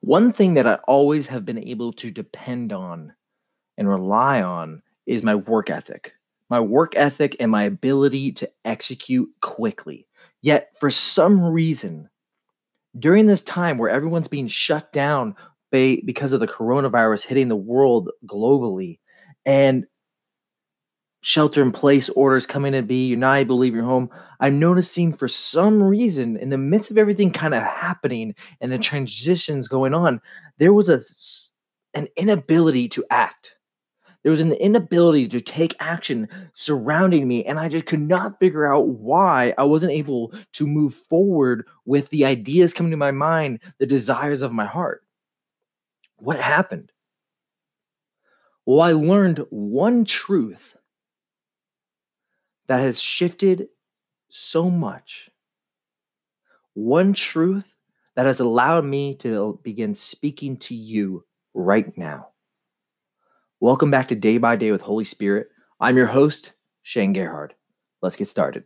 One thing that I always have been able to depend on and rely on is my work ethic. My work ethic and my ability to execute quickly. Yet, for some reason, during this time where everyone's being shut down because of the coronavirus hitting the world globally and shelter in place orders coming to be, you're not able to leave your home. I'm noticing for some reason, in the midst of everything kind of happening and the transitions going on, there was a an inability to act. There was an inability to take action surrounding me, and I just could not figure out why I wasn't able to move forward with the ideas coming to my mind, the desires of my heart. What happened? Well, I learned one truth that has shifted so much. One truth that has allowed me to begin speaking to you right now. Welcome back to Day by Day with Holy Spirit. I'm your host, Shane Gerhard. Let's get started.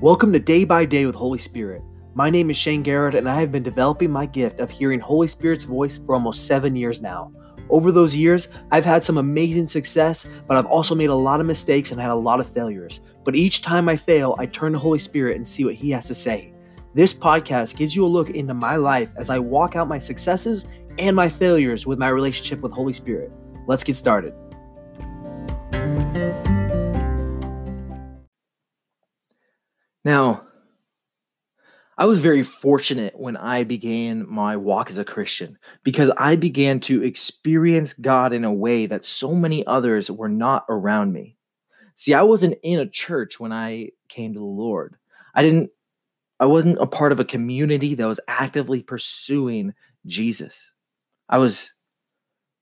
Welcome to Day by Day with Holy Spirit. My name is Shane Gerhard, and I have been developing my gift of hearing Holy Spirit's voice for almost seven years now. Over those years, I've had some amazing success, but I've also made a lot of mistakes and had a lot of failures. But each time I fail, I turn to Holy Spirit and see what He has to say. This podcast gives you a look into my life as I walk out my successes and my failures with my relationship with Holy Spirit. Let's get started. Now, I was very fortunate when I began my walk as a Christian because I began to experience God in a way that so many others were not around me. See, I wasn't in a church when I came to the Lord. I didn't I wasn't a part of a community that was actively pursuing Jesus. I was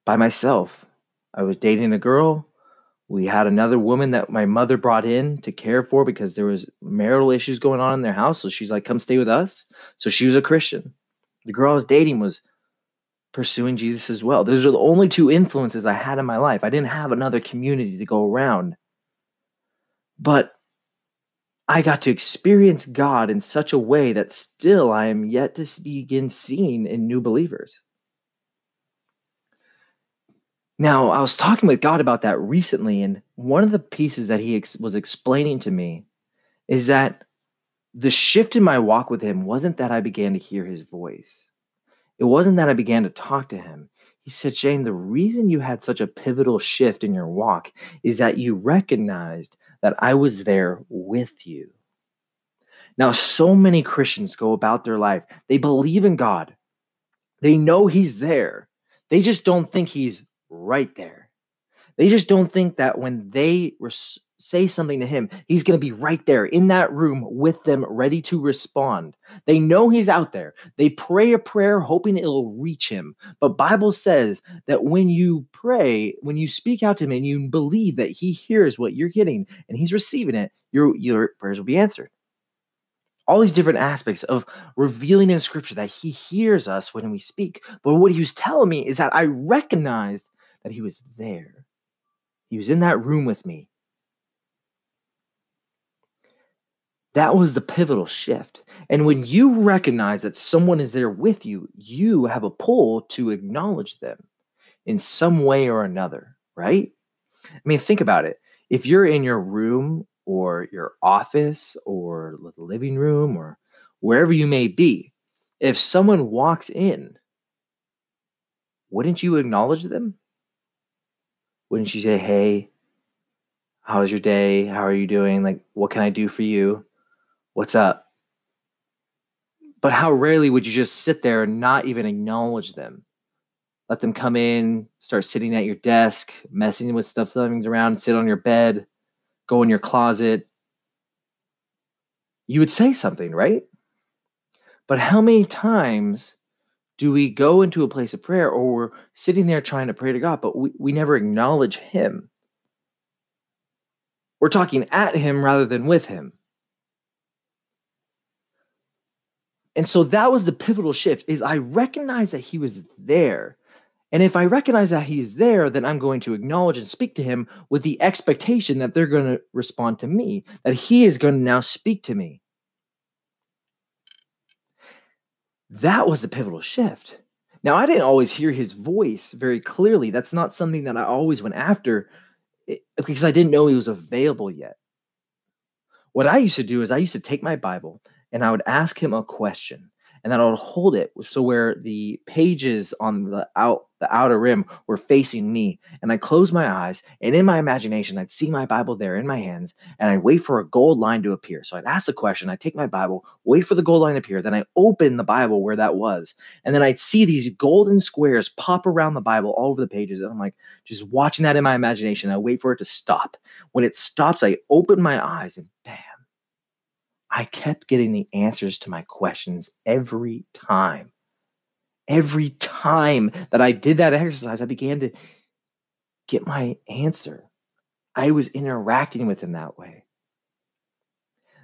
by myself. I was dating a girl we had another woman that my mother brought in to care for because there was marital issues going on in their house. So she's like come stay with us. So she was a christian. The girl i was dating was pursuing jesus as well. Those are the only two influences i had in my life. I didn't have another community to go around. But i got to experience god in such a way that still i am yet to begin seeing in new believers now, I was talking with God about that recently, and one of the pieces that he ex- was explaining to me is that the shift in my walk with him wasn't that I began to hear his voice. It wasn't that I began to talk to him. He said, Shane, the reason you had such a pivotal shift in your walk is that you recognized that I was there with you. Now, so many Christians go about their life, they believe in God, they know He's there, they just don't think He's right there. They just don't think that when they res- say something to him, he's going to be right there in that room with them, ready to respond. They know he's out there. They pray a prayer hoping it'll reach him. But Bible says that when you pray, when you speak out to him and you believe that he hears what you're getting and he's receiving it, your your prayers will be answered all these different aspects of revealing in scripture that he hears us when we speak. But what he was telling me is that I recognized that he was there. He was in that room with me. That was the pivotal shift. And when you recognize that someone is there with you, you have a pull to acknowledge them in some way or another, right? I mean, think about it. If you're in your room or your office or the living room or wherever you may be, if someone walks in, wouldn't you acknowledge them? Wouldn't you say, "Hey, how's your day? How are you doing? Like, what can I do for you? What's up?" But how rarely would you just sit there and not even acknowledge them? Let them come in, start sitting at your desk, messing with stuff lying around, sit on your bed, go in your closet. You would say something, right? But how many times do we go into a place of prayer or we're sitting there trying to pray to God, but we, we never acknowledge Him? We're talking at Him rather than with Him. And so that was the pivotal shift is I recognize that he was there. And if I recognize that he's there, then I'm going to acknowledge and speak to him with the expectation that they're going to respond to me, that he is going to now speak to me. That was a pivotal shift. Now, I didn't always hear his voice very clearly. That's not something that I always went after eh, because I didn't know he was available yet. What I used to do is I used to take my Bible and I would ask him a question and then I would hold it so where the pages on the out the outer rim were facing me. And I closed my eyes, and in my imagination, I'd see my Bible there in my hands, and I'd wait for a gold line to appear. So I'd ask the question, I'd take my Bible, wait for the gold line to appear, then I open the Bible where that was, and then I'd see these golden squares pop around the Bible all over the pages. And I'm like, just watching that in my imagination. I wait for it to stop. When it stops, I open my eyes, and bam I kept getting the answers to my questions every time. Every time that I did that exercise, I began to get my answer. I was interacting with him that way.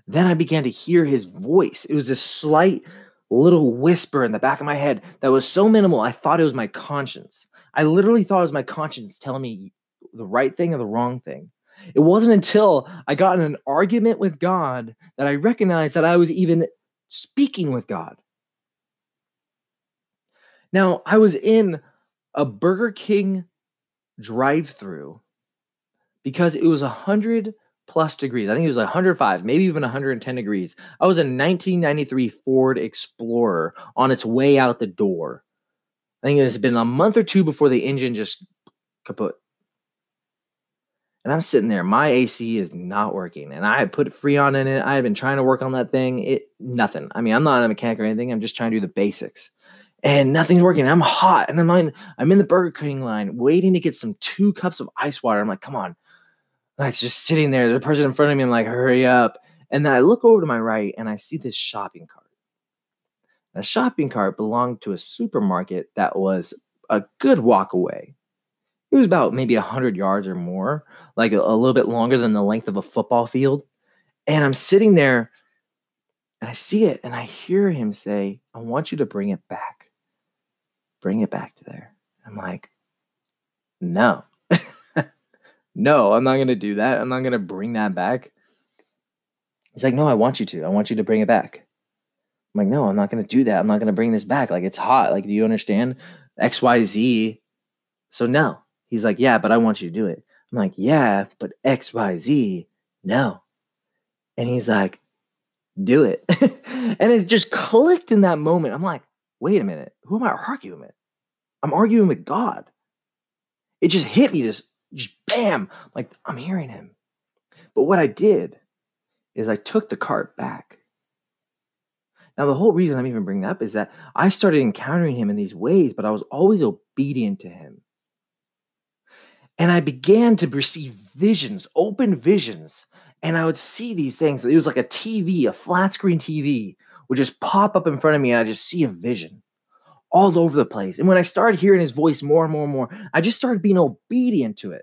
Then I began to hear his voice. It was a slight little whisper in the back of my head that was so minimal, I thought it was my conscience. I literally thought it was my conscience telling me the right thing or the wrong thing. It wasn't until I got in an argument with God that I recognized that I was even speaking with God. Now, I was in a Burger King drive through because it was 100 plus degrees. I think it was 105, maybe even 110 degrees. I was a 1993 Ford Explorer on its way out the door. I think it's been a month or two before the engine just kaput. And I'm sitting there, my AC is not working. And I had put Freon in it. I had been trying to work on that thing. It nothing. I mean, I'm not a mechanic or anything. I'm just trying to do the basics. And nothing's working. I'm hot. And I'm in, I'm in the Burger King line waiting to get some two cups of ice water. I'm like, come on. Like just sitting there. The person in front of me, I'm like, hurry up. And then I look over to my right and I see this shopping cart. A shopping cart belonged to a supermarket that was a good walk away it was about maybe 100 yards or more, like a, a little bit longer than the length of a football field. And I'm sitting there and I see it and I hear him say, I want you to bring it back. Bring it back to there. I'm like, no, no, I'm not going to do that. I'm not going to bring that back. He's like, no, I want you to. I want you to bring it back. I'm like, no, I'm not going to do that. I'm not going to bring this back. Like, it's hot. Like, do you understand? XYZ. So, no, He's like, Yeah, but I want you to do it. I'm like, Yeah, but XYZ, no. And he's like, Do it. and it just clicked in that moment. I'm like, Wait a minute. Who am I arguing with? I'm arguing with God. It just hit me this just bam. Like, I'm hearing him. But what I did is I took the cart back. Now, the whole reason I'm even bringing that up is that I started encountering him in these ways, but I was always obedient to him. And I began to receive visions, open visions. And I would see these things. It was like a TV, a flat screen TV would just pop up in front of me and I just see a vision all over the place. And when I started hearing his voice more and more and more, I just started being obedient to it.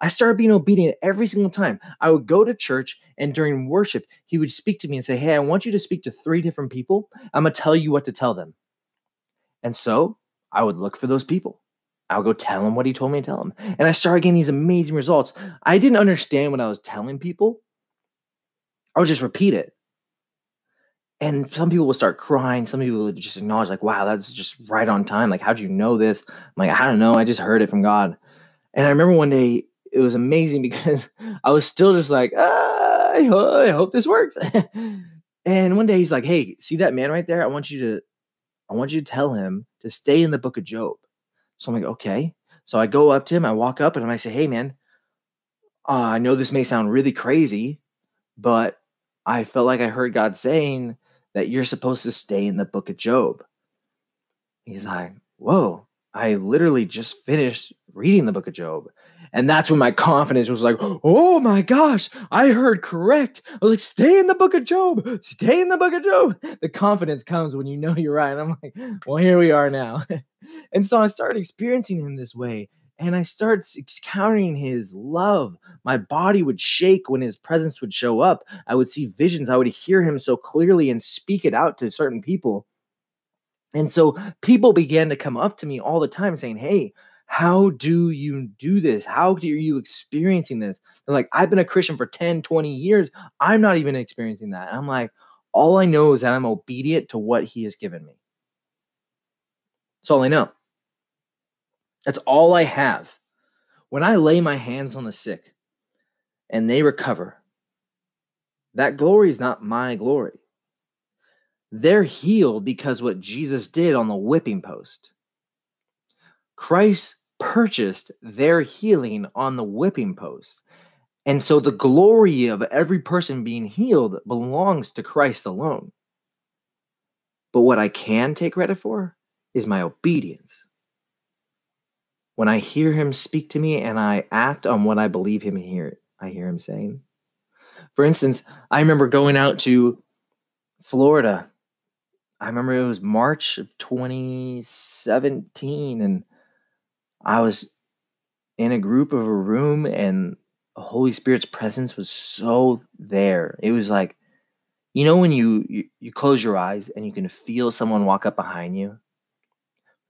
I started being obedient every single time. I would go to church and during worship, he would speak to me and say, Hey, I want you to speak to three different people. I'm going to tell you what to tell them. And so I would look for those people. I'll go tell him what he told me to tell him. And I started getting these amazing results. I didn't understand what I was telling people. I would just repeat it. And some people will start crying. Some people would just acknowledge, like, wow, that's just right on time. Like, how'd you know this? I'm like, I don't know. I just heard it from God. And I remember one day it was amazing because I was still just like, ah, I, I hope this works. and one day he's like, hey, see that man right there? I want you to, I want you to tell him to stay in the book of Job. So I'm like, okay. So I go up to him, I walk up and I say, hey, man, uh, I know this may sound really crazy, but I felt like I heard God saying that you're supposed to stay in the book of Job. He's like, whoa, I literally just finished reading the book of Job. And that's when my confidence was like, oh my gosh, I heard correct. I was like, stay in the book of Job, stay in the book of Job. The confidence comes when you know you're right. And I'm like, well, here we are now. and so I started experiencing him this way. And I started encountering his love. My body would shake when his presence would show up. I would see visions. I would hear him so clearly and speak it out to certain people. And so people began to come up to me all the time saying, Hey, how do you do this? How are you experiencing this? They're like, I've been a Christian for 10, 20 years. I'm not even experiencing that. And I'm like, all I know is that I'm obedient to what he has given me. That's all I know. That's all I have. When I lay my hands on the sick and they recover, that glory is not my glory. They're healed because what Jesus did on the whipping post. Christ purchased their healing on the whipping post. And so the glory of every person being healed belongs to Christ alone. But what I can take credit for is my obedience. When I hear him speak to me and I act on what I believe him hear, I hear him saying. For instance, I remember going out to Florida. I remember it was March of 2017 and I was in a group of a room and the Holy Spirit's presence was so there. It was like, you know, when you, you, you close your eyes and you can feel someone walk up behind you.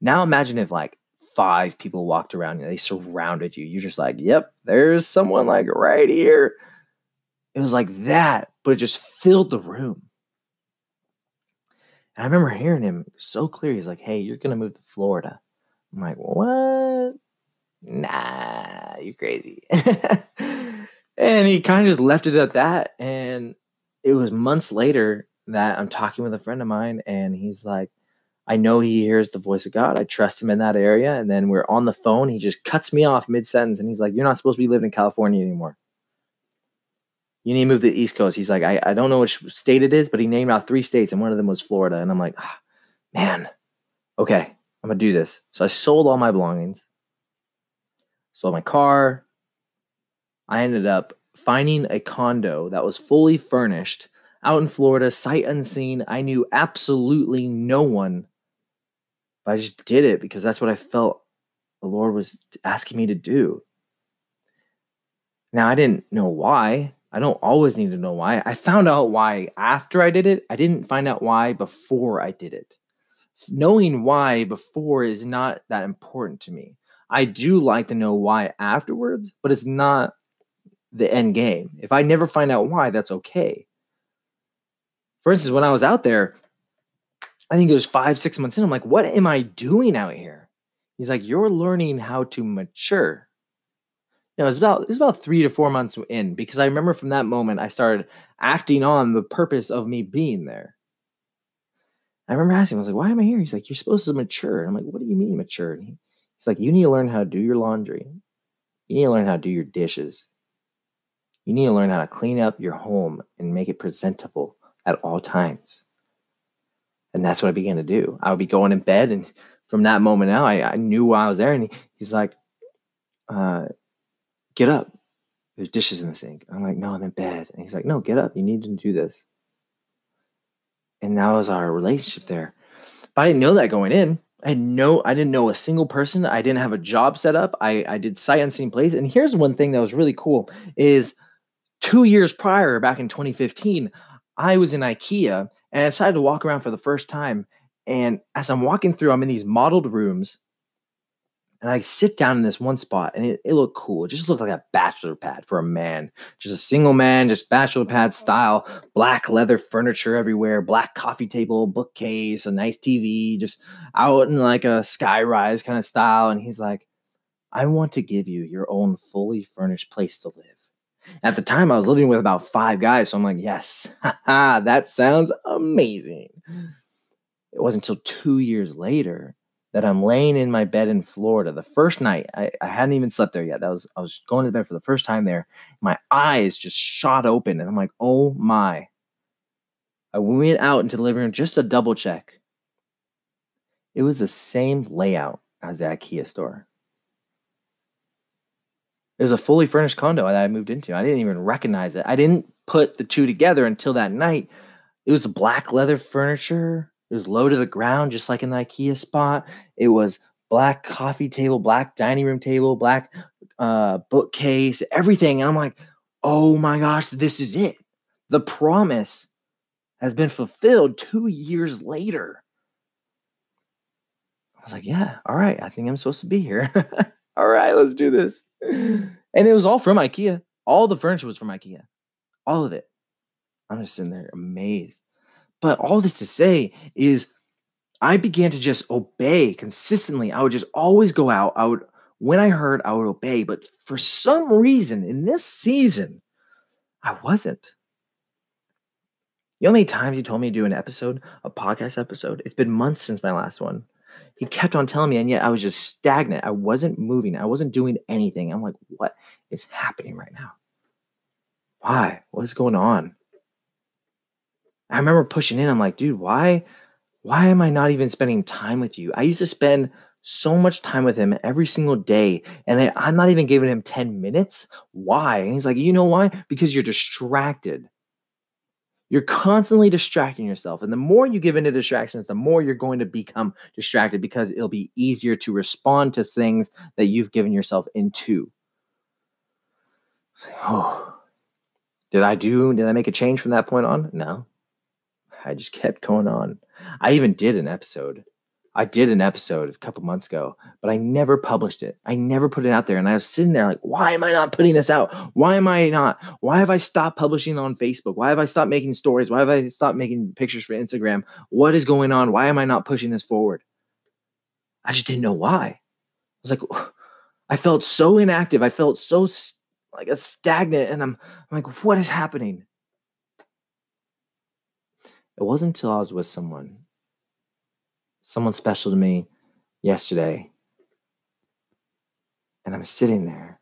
Now imagine if like five people walked around you, they surrounded you. You're just like, yep, there's someone like right here. It was like that, but it just filled the room. And I remember hearing him so clear. He's like, hey, you're gonna move to Florida. I'm like, what? Nah, you crazy. and he kind of just left it at that. And it was months later that I'm talking with a friend of mine, and he's like, I know he hears the voice of God. I trust him in that area. And then we're on the phone. He just cuts me off mid sentence and he's like, You're not supposed to be living in California anymore. You need to move to the East Coast. He's like, I, I don't know which state it is, but he named out three states and one of them was Florida. And I'm like, ah, Man, okay, I'm to do this. So I sold all my belongings, sold my car. I ended up finding a condo that was fully furnished out in Florida, sight unseen. I knew absolutely no one, but I just did it because that's what I felt the Lord was asking me to do. Now, I didn't know why. I don't always need to know why. I found out why after I did it. I didn't find out why before I did it. Knowing why before is not that important to me. I do like to know why afterwards, but it's not the end game. If I never find out why, that's okay. For instance, when I was out there, I think it was five, six months in, I'm like, what am I doing out here? He's like, you're learning how to mature. You know, it was about it was about three to four months in because I remember from that moment I started acting on the purpose of me being there. I remember asking him, I was like, why am I here? He's like, you're supposed to mature. And I'm like, what do you mean mature? And he, he's like, you need to learn how to do your laundry. You need to learn how to do your dishes. You need to learn how to clean up your home and make it presentable at all times. And that's what I began to do. I would be going in bed, and from that moment out, I, I knew why I was there. And he, he's like, uh, "Get up! There's dishes in the sink." I'm like, "No, I'm in bed." And he's like, "No, get up! You need to do this." And that was our relationship there. But I didn't know that going in. I had no, I didn't know a single person. I didn't have a job set up. I, I did sight unseen place. And here's one thing that was really cool: is two years prior, back in 2015, I was in IKEA and I decided to walk around for the first time. And as I'm walking through, I'm in these modeled rooms. And I sit down in this one spot and it, it looked cool. It just looked like a bachelor pad for a man. Just a single man, just bachelor pad oh, style, black leather furniture everywhere, black coffee table, bookcase, a nice TV, just out in like a skyrise kind of style. And he's like, I want to give you your own fully furnished place to live. At the time, I was living with about five guys. So I'm like, yes, that sounds amazing. It wasn't until two years later that I'm laying in my bed in Florida. The first night, I, I hadn't even slept there yet. That was I was going to bed for the first time there. My eyes just shot open, and I'm like, oh my. I went out into the living room just to double check. It was the same layout as the IKEA store. It was a fully furnished condo that I moved into. I didn't even recognize it. I didn't put the two together until that night. It was black leather furniture. It was low to the ground, just like in the IKEA spot. It was black coffee table, black dining room table, black uh, bookcase, everything. And I'm like, oh my gosh, this is it. The promise has been fulfilled two years later. I was like, yeah, all right, I think I'm supposed to be here. all right, let's do this. And it was all from IKEA. All the furniture was from IKEA. All of it. I'm just sitting there amazed. But all this to say is I began to just obey consistently. I would just always go out. I would, when I heard, I would obey. But for some reason in this season, I wasn't. You know how many times he told me to do an episode, a podcast episode? It's been months since my last one. He kept on telling me, and yet I was just stagnant. I wasn't moving. I wasn't doing anything. I'm like, what is happening right now? Why? What is going on? I remember pushing in. I'm like, dude, why? why am I not even spending time with you? I used to spend so much time with him every single day, and I, I'm not even giving him 10 minutes. Why? And he's like, you know why? Because you're distracted. You're constantly distracting yourself. And the more you give into distractions, the more you're going to become distracted because it'll be easier to respond to things that you've given yourself into. Oh, did I do, did I make a change from that point on? No. I just kept going on. I even did an episode. I did an episode a couple months ago, but I never published it. I never put it out there. And I was sitting there like, why am I not putting this out? Why am I not? Why have I stopped publishing on Facebook? Why have I stopped making stories? Why have I stopped making pictures for Instagram? What is going on? Why am I not pushing this forward? I just didn't know why. I was like, I felt so inactive. I felt so like a stagnant. And I'm, I'm like, what is happening? It wasn't until I was with someone, someone special to me yesterday, and I'm sitting there.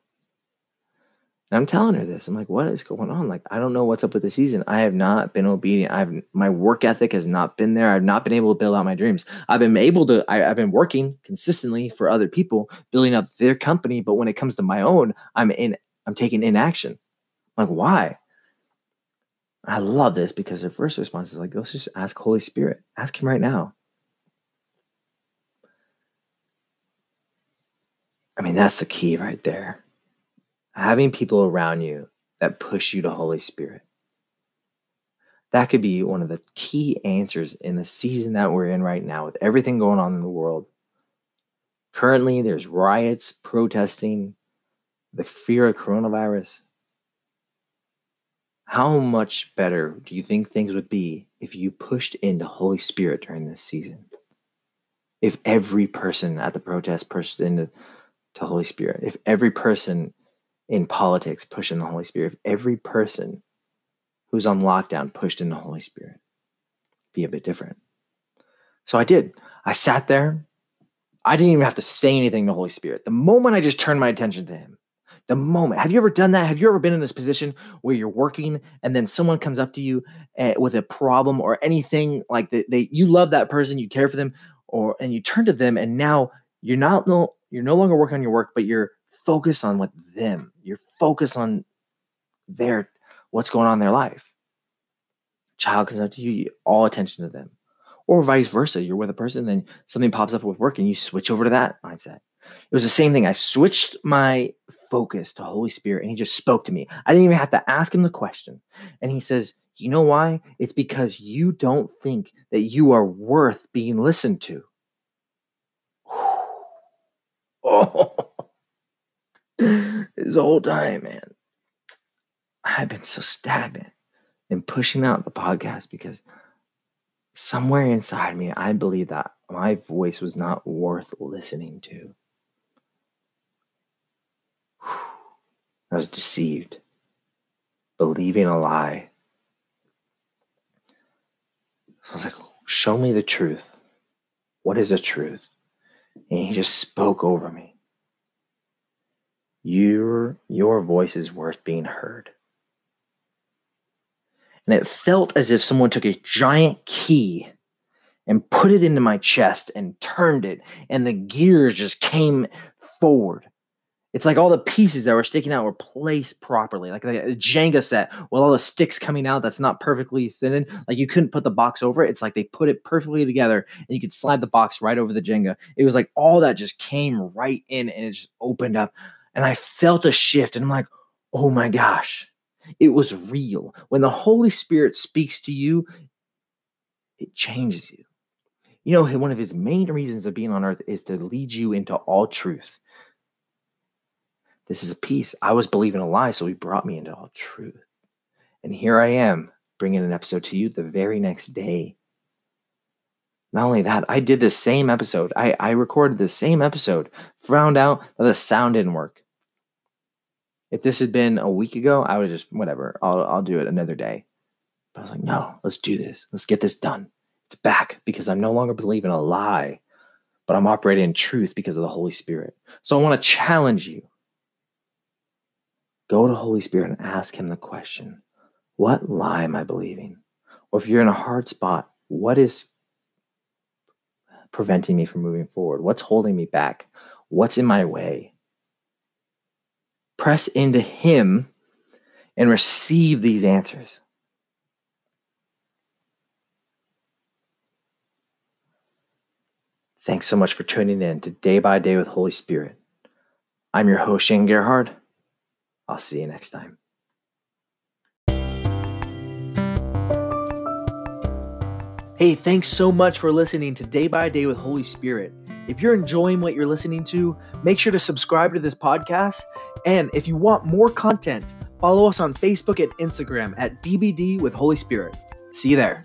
And I'm telling her this. I'm like, what is going on? Like, I don't know what's up with the season. I have not been obedient. I've my work ethic has not been there. I've not been able to build out my dreams. I've been able to, I, I've been working consistently for other people, building up their company. But when it comes to my own, I'm in, I'm taking inaction. I'm like, why? I love this because the first response is like, let's just ask Holy Spirit. Ask Him right now. I mean, that's the key right there. Having people around you that push you to Holy Spirit. That could be one of the key answers in the season that we're in right now with everything going on in the world. Currently, there's riots, protesting, the fear of coronavirus. How much better do you think things would be if you pushed into Holy Spirit during this season? If every person at the protest pushed into to Holy Spirit, if every person in politics pushed in the Holy Spirit, if every person who's on lockdown pushed in the Holy Spirit, be a bit different. So I did. I sat there. I didn't even have to say anything to Holy Spirit. The moment I just turned my attention to Him, the moment. Have you ever done that? Have you ever been in this position where you're working and then someone comes up to you uh, with a problem or anything like that? They, you love that person, you care for them, or and you turn to them, and now you're not no you're no longer working on your work, but you're focused on what them. You're focused on their what's going on in their life. Child comes up to you, you all attention to them, or vice versa. You're with a person, then something pops up with work, and you switch over to that mindset. It was the same thing. I switched my focus to Holy Spirit and he just spoke to me. I didn't even have to ask him the question. And he says, You know why? It's because you don't think that you are worth being listened to. oh, this whole time, man, I've been so stagnant in pushing out the podcast because somewhere inside me, I believe that my voice was not worth listening to. I was deceived, believing a lie. So I was like, show me the truth. What is the truth? And he just spoke over me. Your, your voice is worth being heard. And it felt as if someone took a giant key and put it into my chest and turned it, and the gears just came forward. It's like all the pieces that were sticking out were placed properly, like a Jenga set with all the sticks coming out that's not perfectly fitted. Like you couldn't put the box over it. It's like they put it perfectly together and you could slide the box right over the Jenga. It was like all that just came right in and it just opened up. And I felt a shift and I'm like, oh my gosh, it was real. When the Holy Spirit speaks to you, it changes you. You know, one of his main reasons of being on earth is to lead you into all truth. This is a piece. I was believing a lie, so he brought me into all truth. And here I am bringing an episode to you the very next day. Not only that, I did the same episode. I, I recorded the same episode, found out that the sound didn't work. If this had been a week ago, I would just, whatever, I'll, I'll do it another day. But I was like, no, let's do this. Let's get this done. It's back because I'm no longer believing a lie, but I'm operating in truth because of the Holy Spirit. So I want to challenge you. Go to Holy Spirit and ask Him the question What lie am I believing? Or if you're in a hard spot, what is preventing me from moving forward? What's holding me back? What's in my way? Press into Him and receive these answers. Thanks so much for tuning in to Day by Day with Holy Spirit. I'm your host, Shane Gerhard. I'll see you next time. Hey, thanks so much for listening to Day by Day with Holy Spirit. If you're enjoying what you're listening to, make sure to subscribe to this podcast. And if you want more content, follow us on Facebook and Instagram at DBD with Holy Spirit. See you there.